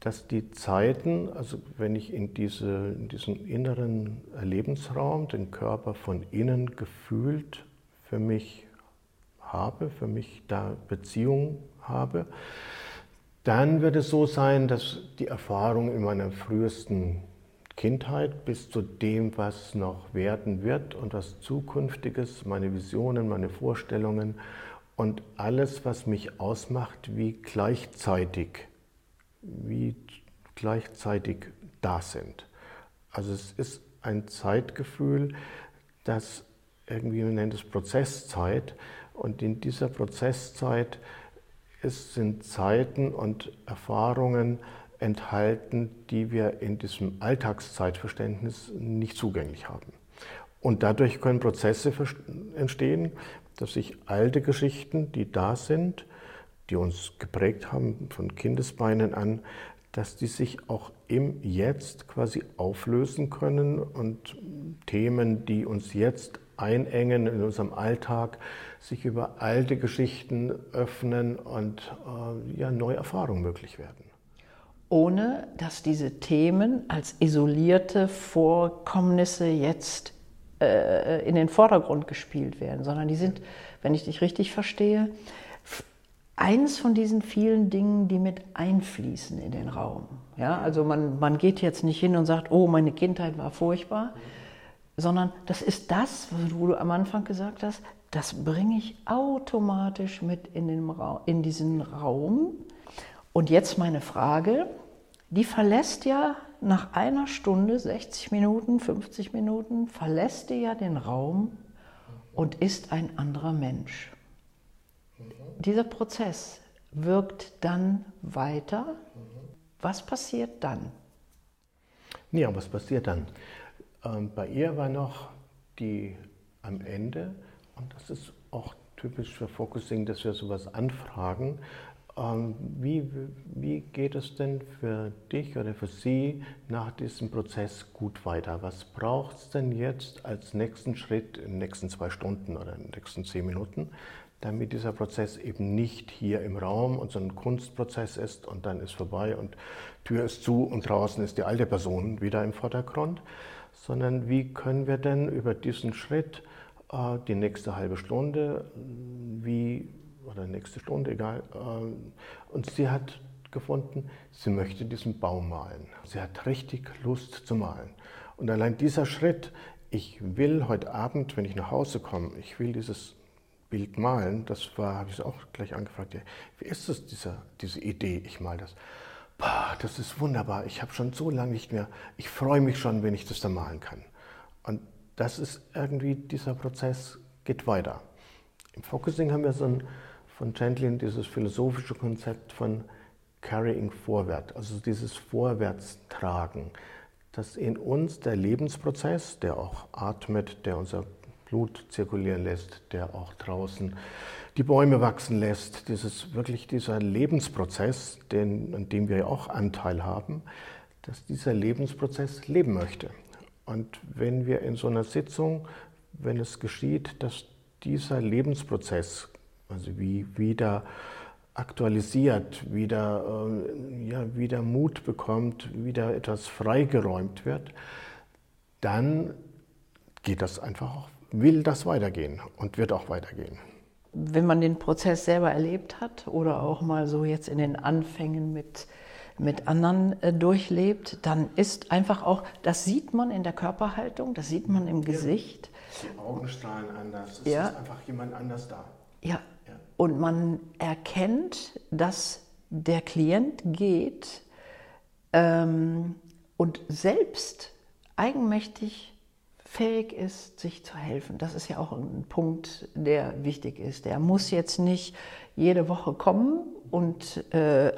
Speaker 2: dass die Zeiten, also wenn ich in, diese, in diesen inneren Lebensraum, den Körper von innen gefühlt für mich habe, für mich da Beziehung habe, dann wird es so sein, dass die Erfahrung in meiner frühesten Kindheit bis zu dem, was noch werden wird und was zukünftiges, meine Visionen, meine Vorstellungen und alles, was mich ausmacht, wie gleichzeitig, wie gleichzeitig da sind. Also es ist ein Zeitgefühl, das irgendwie, man nennt es Prozesszeit und in dieser Prozesszeit es sind Zeiten und Erfahrungen enthalten, die wir in diesem Alltagszeitverständnis nicht zugänglich haben. Und dadurch können Prozesse entstehen, dass sich alte Geschichten, die da sind, die uns geprägt haben von Kindesbeinen an, dass die sich auch im Jetzt quasi auflösen können und Themen, die uns jetzt einengen in unserem Alltag, sich über alte Geschichten öffnen und äh, ja, neue Erfahrungen möglich werden.
Speaker 1: Ohne dass diese Themen als isolierte Vorkommnisse jetzt äh, in den Vordergrund gespielt werden, sondern die sind, wenn ich dich richtig verstehe, eines von diesen vielen Dingen, die mit einfließen in den Raum. Ja, also man, man geht jetzt nicht hin und sagt, oh, meine Kindheit war furchtbar, sondern das ist das, wo du am Anfang gesagt hast, das bringe ich automatisch mit in, den Ra in diesen Raum. Und jetzt meine Frage, die verlässt ja nach einer Stunde, 60 Minuten, 50 Minuten, verlässt die ja den Raum und ist ein anderer Mensch. Dieser Prozess wirkt dann weiter. Was passiert dann?
Speaker 2: Ja, was passiert dann? Ähm, bei ihr war noch die am Ende und das ist auch typisch für Focusing, dass wir sowas anfragen. Ähm, wie, wie geht es denn für dich oder für Sie nach diesem Prozess gut weiter? Was braucht es denn jetzt als nächsten Schritt in den nächsten zwei Stunden oder in den nächsten zehn Minuten, damit dieser Prozess eben nicht hier im Raum und so ein Kunstprozess ist und dann ist vorbei und Tür ist zu und draußen ist die alte Person wieder im Vordergrund, sondern wie können wir denn über diesen Schritt äh, die nächste halbe Stunde, wie, oder nächste Stunde, egal. Äh, und sie hat gefunden, sie möchte diesen Baum malen. Sie hat richtig Lust zu malen. Und allein dieser Schritt ich will heute Abend, wenn ich nach Hause komme, ich will dieses Bild malen. Das war, habe ich auch gleich angefragt. Ja, wie ist das, diese, diese Idee? Ich mal das. Boah, das ist wunderbar. Ich habe schon so lange nicht mehr. Ich freue mich schon, wenn ich das da malen kann. Und das ist irgendwie, dieser Prozess geht weiter. Im Focusing haben wir so ein, von Gentlin dieses philosophische Konzept von Carrying Forward, also dieses Vorwärtstragen, dass in uns der Lebensprozess, der auch atmet, der unser Blut zirkulieren lässt, der auch draußen die Bäume wachsen lässt, dieses, wirklich dieser Lebensprozess, den, an dem wir auch Anteil haben, dass dieser Lebensprozess leben möchte. Und wenn wir in so einer Sitzung, wenn es geschieht, dass dieser Lebensprozess, also wie wieder aktualisiert, wieder, äh, ja, wieder Mut bekommt, wieder etwas freigeräumt wird, dann geht das einfach auch, will das weitergehen und wird auch weitergehen.
Speaker 1: Wenn man den Prozess selber erlebt hat oder auch mal so jetzt in den Anfängen mit, mit anderen äh, durchlebt, dann ist einfach auch, das sieht man in der Körperhaltung, das sieht man im Gesicht.
Speaker 2: Die Augen strahlen anders, es ja. ist einfach jemand anders da.
Speaker 1: Ja, und man erkennt, dass der Klient geht ähm, und selbst eigenmächtig fähig ist, sich zu helfen. Das ist ja auch ein Punkt, der wichtig ist. Der muss jetzt nicht jede Woche kommen und äh,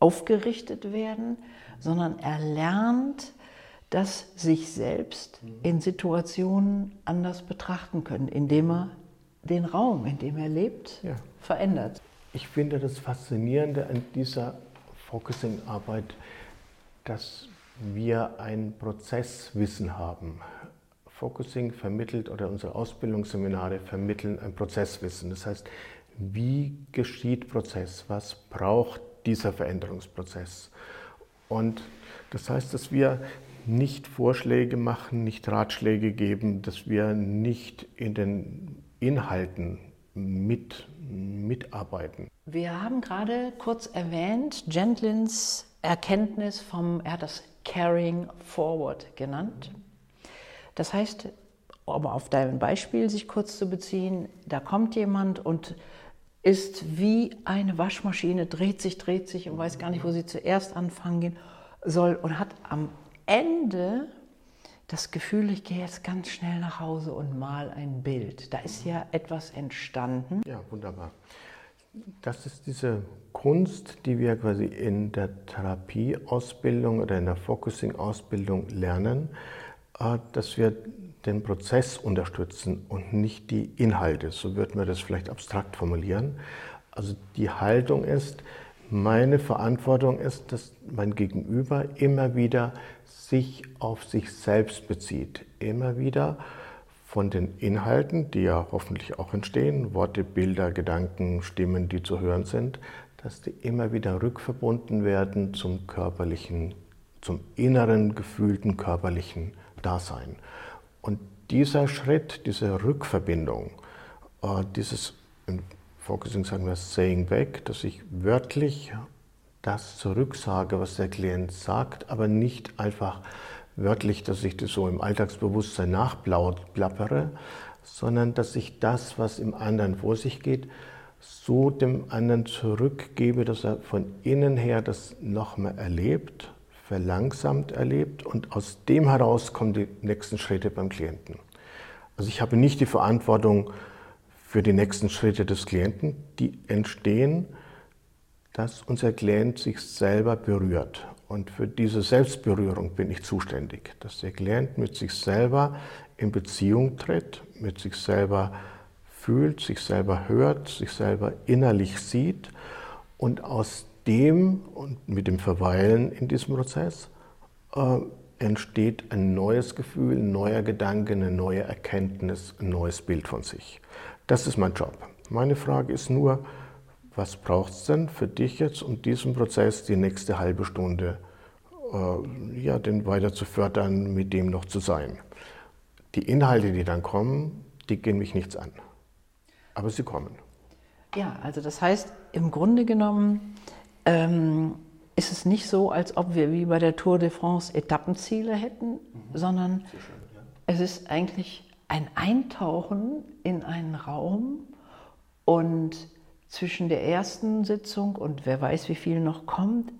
Speaker 1: aufgerichtet werden, sondern er lernt, das sich selbst in Situationen anders betrachten können, indem er den Raum, in dem er lebt, ja. verändert.
Speaker 2: Ich finde das Faszinierende an dieser Focusing-Arbeit, dass wir ein Prozesswissen haben. Focusing vermittelt oder unsere Ausbildungsseminare vermitteln ein Prozesswissen. Das heißt, wie geschieht Prozess? Was braucht dieser Veränderungsprozess? Und das heißt, dass wir nicht Vorschläge machen, nicht Ratschläge geben, dass wir nicht in den Inhalten mit, mitarbeiten.
Speaker 1: Wir haben gerade kurz erwähnt, Gentlins Erkenntnis vom, er hat das Carrying Forward genannt. Das heißt, um auf dein Beispiel sich kurz zu beziehen, da kommt jemand und ist wie eine Waschmaschine, dreht sich, dreht sich und weiß gar nicht, wo sie zuerst anfangen soll und hat am Ende das Gefühl, ich gehe jetzt ganz schnell nach Hause und mal ein Bild. Da ist ja etwas entstanden.
Speaker 2: Ja, wunderbar. Das ist diese Kunst, die wir quasi in der Therapieausbildung oder in der Focusing-Ausbildung lernen, dass wir den Prozess unterstützen und nicht die Inhalte. So würden wir das vielleicht abstrakt formulieren. Also die Haltung ist, meine Verantwortung ist, dass mein Gegenüber immer wieder sich auf sich selbst bezieht. Immer wieder von den Inhalten, die ja hoffentlich auch entstehen, Worte, Bilder, Gedanken, Stimmen, die zu hören sind, dass die immer wieder rückverbunden werden zum körperlichen, zum inneren gefühlten körperlichen Dasein. Und dieser Schritt, diese Rückverbindung, äh, dieses, in Focusing sagen wir Saying Back, dass ich wörtlich das zurücksage, was der Klient sagt, aber nicht einfach wörtlich, dass ich das so im Alltagsbewusstsein nachplappere, sondern dass ich das, was im anderen vor sich geht, so dem anderen zurückgebe, dass er von innen her das nochmal erlebt, verlangsamt erlebt und aus dem heraus kommen die nächsten Schritte beim Klienten. Also ich habe nicht die Verantwortung für die nächsten Schritte des Klienten, die entstehen dass unser Klient sich selber berührt. Und für diese Selbstberührung bin ich zuständig, dass der Klient mit sich selber in Beziehung tritt, mit sich selber fühlt, sich selber hört, sich selber innerlich sieht und aus dem und mit dem Verweilen in diesem Prozess äh, entsteht ein neues Gefühl, ein neuer Gedanke, eine neue Erkenntnis, ein neues Bild von sich. Das ist mein Job. Meine Frage ist nur, was braucht es denn für dich jetzt, um diesen Prozess die nächste halbe Stunde äh, ja, den weiter zu fördern, mit dem noch zu sein? Die Inhalte, die dann kommen, die gehen mich nichts an. Aber sie kommen.
Speaker 1: Ja, also das heißt, im Grunde genommen ähm, ist es nicht so, als ob wir wie bei der Tour de France Etappenziele hätten, mhm. sondern Es ist eigentlich ein Eintauchen in einen Raum und zwischen der ersten Sitzung und wer weiß, wie viel noch kommt,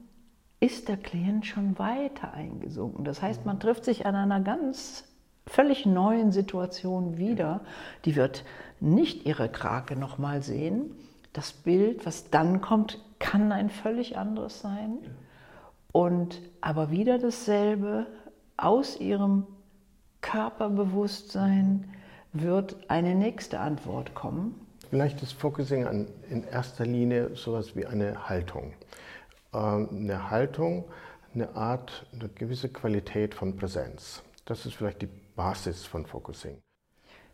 Speaker 1: ist der Klient schon weiter eingesunken. Das heißt, man trifft sich an einer ganz völlig neuen Situation wieder. Die wird nicht ihre Krake nochmal sehen. Das Bild, was dann kommt, kann ein völlig anderes sein. Und aber wieder dasselbe aus ihrem Körperbewusstsein wird eine nächste Antwort kommen.
Speaker 2: Vielleicht ist Focusing an, in erster Linie sowas wie eine Haltung. Ähm, eine Haltung, eine Art, eine gewisse Qualität von Präsenz. Das ist vielleicht die Basis von Focusing.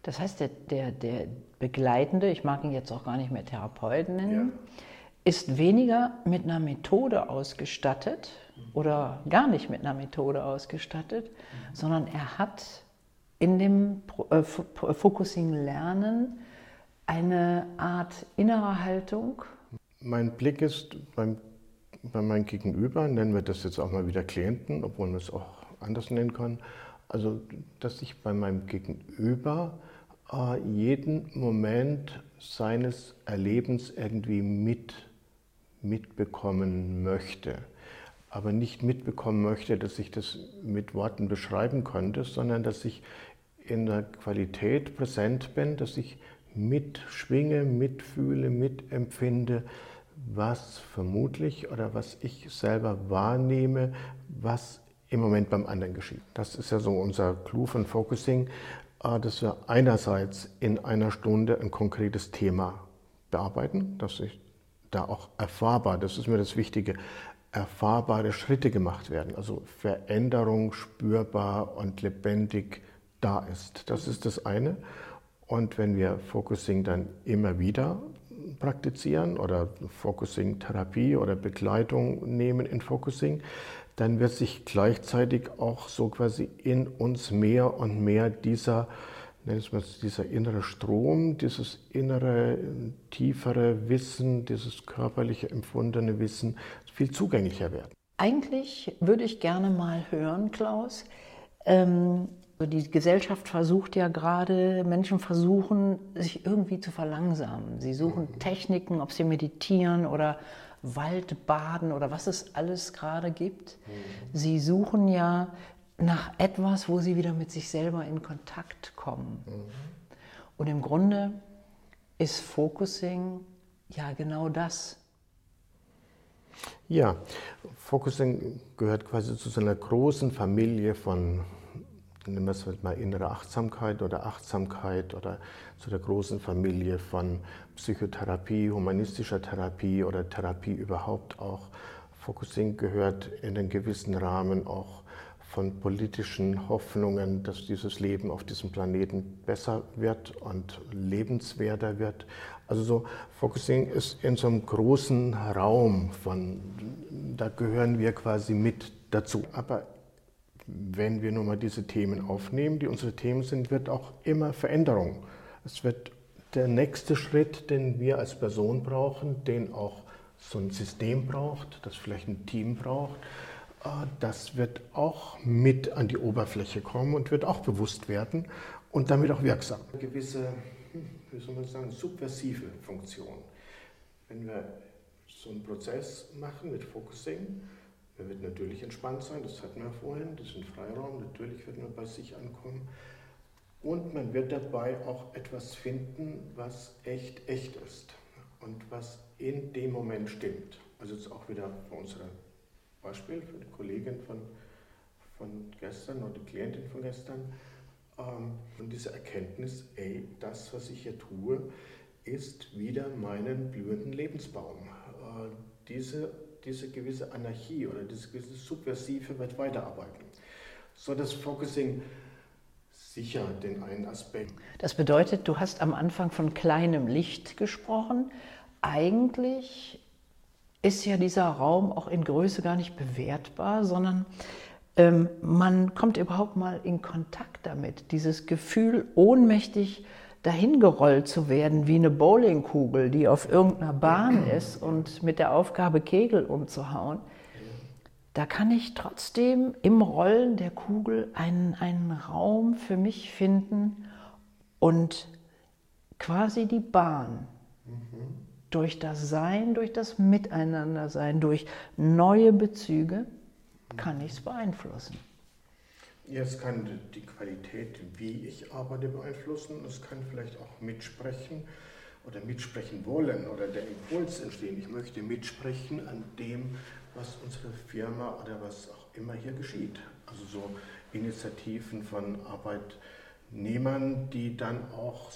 Speaker 1: Das heißt, der, der, der Begleitende, ich mag ihn jetzt auch gar nicht mehr Therapeuten nennen, ja. Ist weniger mit einer Methode ausgestattet oder gar nicht mit einer Methode ausgestattet, mhm. sondern er hat in dem äh, Focusing Lernen eine Art innere Haltung.
Speaker 2: Mein Blick ist beim, bei meinem Gegenüber, nennen wir das jetzt auch mal wieder Klienten, obwohl man es auch anders nennen kann, also dass ich bei meinem Gegenüber äh, jeden Moment seines Erlebens irgendwie mit, mitbekommen möchte. Aber nicht mitbekommen möchte, dass ich das mit Worten beschreiben könnte, sondern dass ich in der Qualität präsent bin, dass ich mitschwinge, mitfühle, mitempfinde, was vermutlich oder was ich selber wahrnehme, was im Moment beim anderen geschieht. Das ist ja so unser Clou von Focusing, äh, dass wir einerseits in einer Stunde ein konkretes Thema bearbeiten, dass ich da auch erfahrbar, das ist mir das Wichtige, erfahrbare Schritte gemacht werden, also Veränderung spürbar und lebendig da ist. Das ist das eine. Und wenn wir Focusing dann immer wieder praktizieren oder Focusing-Therapie oder Begleitung nehmen in Focusing, dann wird sich gleichzeitig auch so quasi in uns mehr und mehr dieser, dieser innere Strom, dieses innere, tiefere Wissen, dieses körperliche empfundene Wissen viel zugänglicher werden.
Speaker 1: Eigentlich würde ich gerne mal hören, Klaus, ähm, die Gesellschaft versucht ja gerade, Menschen versuchen, sich irgendwie zu verlangsamen. Sie suchen mhm. Techniken, ob sie meditieren oder Waldbaden oder was es alles gerade gibt. Mhm. Sie suchen ja nach etwas, wo sie wieder mit sich selber in Kontakt kommen. Mhm. Und im Grunde ist Focusing ja genau das.
Speaker 2: Ja, Focusing gehört quasi zu so einer großen Familie von nennen wir es mal innere Achtsamkeit oder Achtsamkeit oder zu der großen Familie von Psychotherapie, humanistischer Therapie oder Therapie überhaupt auch. Focusing gehört in einen gewissen Rahmen auch von politischen Hoffnungen, dass dieses Leben auf diesem Planeten besser wird und lebenswerter wird. Also so Focusing ist in so einem großen Raum von, da gehören wir quasi mit dazu. Aber wenn wir nun mal diese Themen aufnehmen, die unsere Themen sind, wird auch immer Veränderung. Es wird der nächste Schritt, den wir als Person brauchen, den auch so ein System braucht, das vielleicht ein Team braucht, das wird auch mit an die Oberfläche kommen und wird auch bewusst werden und damit auch wirksam. Eine gewisse, wie soll man sagen, subversive Funktion. Wenn wir so einen Prozess machen mit Focusing, er wird natürlich entspannt sein, das hatten wir vorhin, das ist ein Freiraum, natürlich wird man bei sich ankommen. Und man wird dabei auch etwas finden, was echt echt ist und was in dem Moment stimmt. Also jetzt auch wieder für unser Beispiel, für die Kollegin von, von gestern oder die Klientin von gestern. Ähm, und diese Erkenntnis, ey, das, was ich hier tue, ist wieder meinen blühenden Lebensbaum. Äh, diese diese gewisse Anarchie oder diese gewisse Subversive wird weiterarbeiten. So das Focusing sicher den einen Aspekt.
Speaker 1: Das bedeutet, du hast am Anfang von kleinem Licht gesprochen. Eigentlich ist ja dieser Raum auch in Größe gar nicht bewertbar, sondern ähm, man kommt überhaupt mal in Kontakt damit. Dieses Gefühl, ohnmächtig dahingerollt zu werden wie eine Bowlingkugel, die auf irgendeiner Bahn ist und mit der Aufgabe Kegel umzuhauen. da kann ich trotzdem im Rollen der Kugel einen, einen Raum für mich finden und quasi die Bahn mhm. Durch das Sein, durch das Miteinandersein, durch neue Bezüge kann ich es beeinflussen.
Speaker 2: Ja, es kann die Qualität, wie ich arbeite, beeinflussen. Es kann vielleicht auch mitsprechen oder mitsprechen wollen oder der Impuls entstehen. Ich möchte mitsprechen an dem, was unsere Firma oder was auch immer hier geschieht. Also so Initiativen von Arbeitnehmern, die dann auch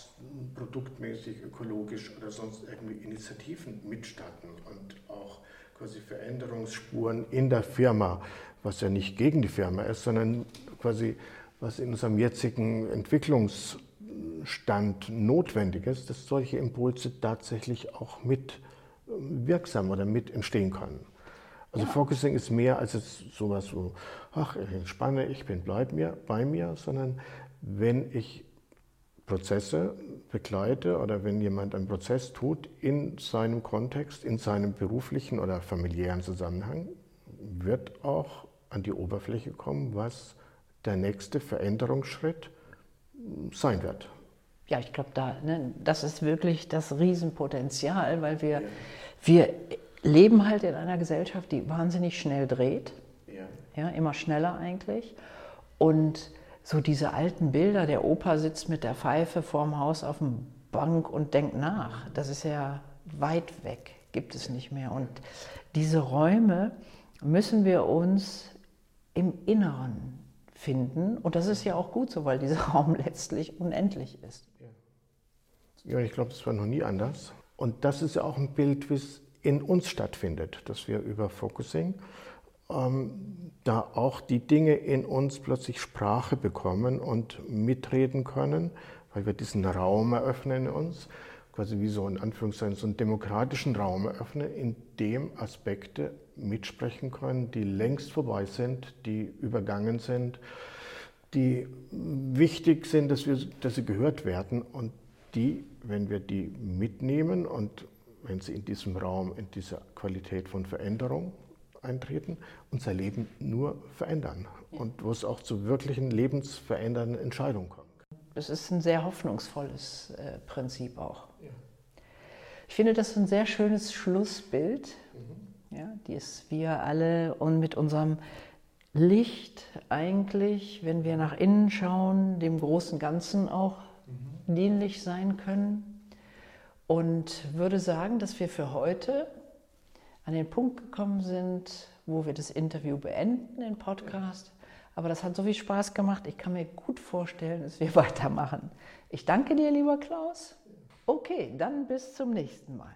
Speaker 2: produktmäßig, ökologisch oder sonst irgendwie Initiativen mitstarten und auch quasi Veränderungsspuren in der Firma, was ja nicht gegen die Firma ist, sondern quasi was in unserem jetzigen Entwicklungsstand notwendig ist, dass solche Impulse tatsächlich auch mit wirksam oder mit entstehen können. Also ja. Focusing ist mehr als jetzt sowas so, ach, ich entspanne, ich bin bleib mir, bei mir, sondern wenn ich Prozesse begleite oder wenn jemand einen Prozess tut in seinem Kontext, in seinem beruflichen oder familiären Zusammenhang, wird auch an die Oberfläche kommen, was der nächste Veränderungsschritt sein wird.
Speaker 1: Ja, ich glaube, da, ne, das ist wirklich das Riesenpotenzial, weil wir, ja. wir leben halt in einer Gesellschaft, die wahnsinnig schnell dreht. Ja. ja. Immer schneller eigentlich. Und so diese alten Bilder, der Opa sitzt mit der Pfeife vorm Haus auf dem Bank und denkt nach. Das ist ja weit weg, gibt es nicht mehr. Und diese Räume müssen wir uns im Inneren finden. Und das ist ja auch gut so, weil dieser Raum letztlich unendlich ist.
Speaker 2: Ja, ich glaube, das war noch nie anders. Und das ist ja auch ein Bild, wie es in uns stattfindet, dass wir über Focusing ähm, da auch die Dinge in uns plötzlich Sprache bekommen und mitreden können, weil wir diesen Raum eröffnen in uns, quasi wie so in Anführungszeichen so einen demokratischen Raum eröffnen, in dem Aspekte mitsprechen können, die längst vorbei sind, die übergangen sind, die wichtig sind, dass, wir, dass sie gehört werden und die, wenn wir die mitnehmen und wenn sie in diesem Raum, in dieser Qualität von Veränderung eintreten, unser Leben nur verändern und wo es auch zu wirklichen lebensverändernden Entscheidungen kommt.
Speaker 1: Das ist ein sehr hoffnungsvolles äh, Prinzip auch. Ja. Ich finde das ein sehr schönes Schlussbild, mhm. ja, das wir alle und mit unserem Licht eigentlich, wenn wir nach innen schauen, dem großen Ganzen auch mhm. dienlich sein können und würde sagen, dass wir für heute an den Punkt gekommen sind, wo wir das Interview beenden, den Podcast. Aber das hat so viel Spaß gemacht. Ich kann mir gut vorstellen, dass wir weitermachen. Ich danke dir, lieber Klaus. Okay, dann bis zum nächsten Mal.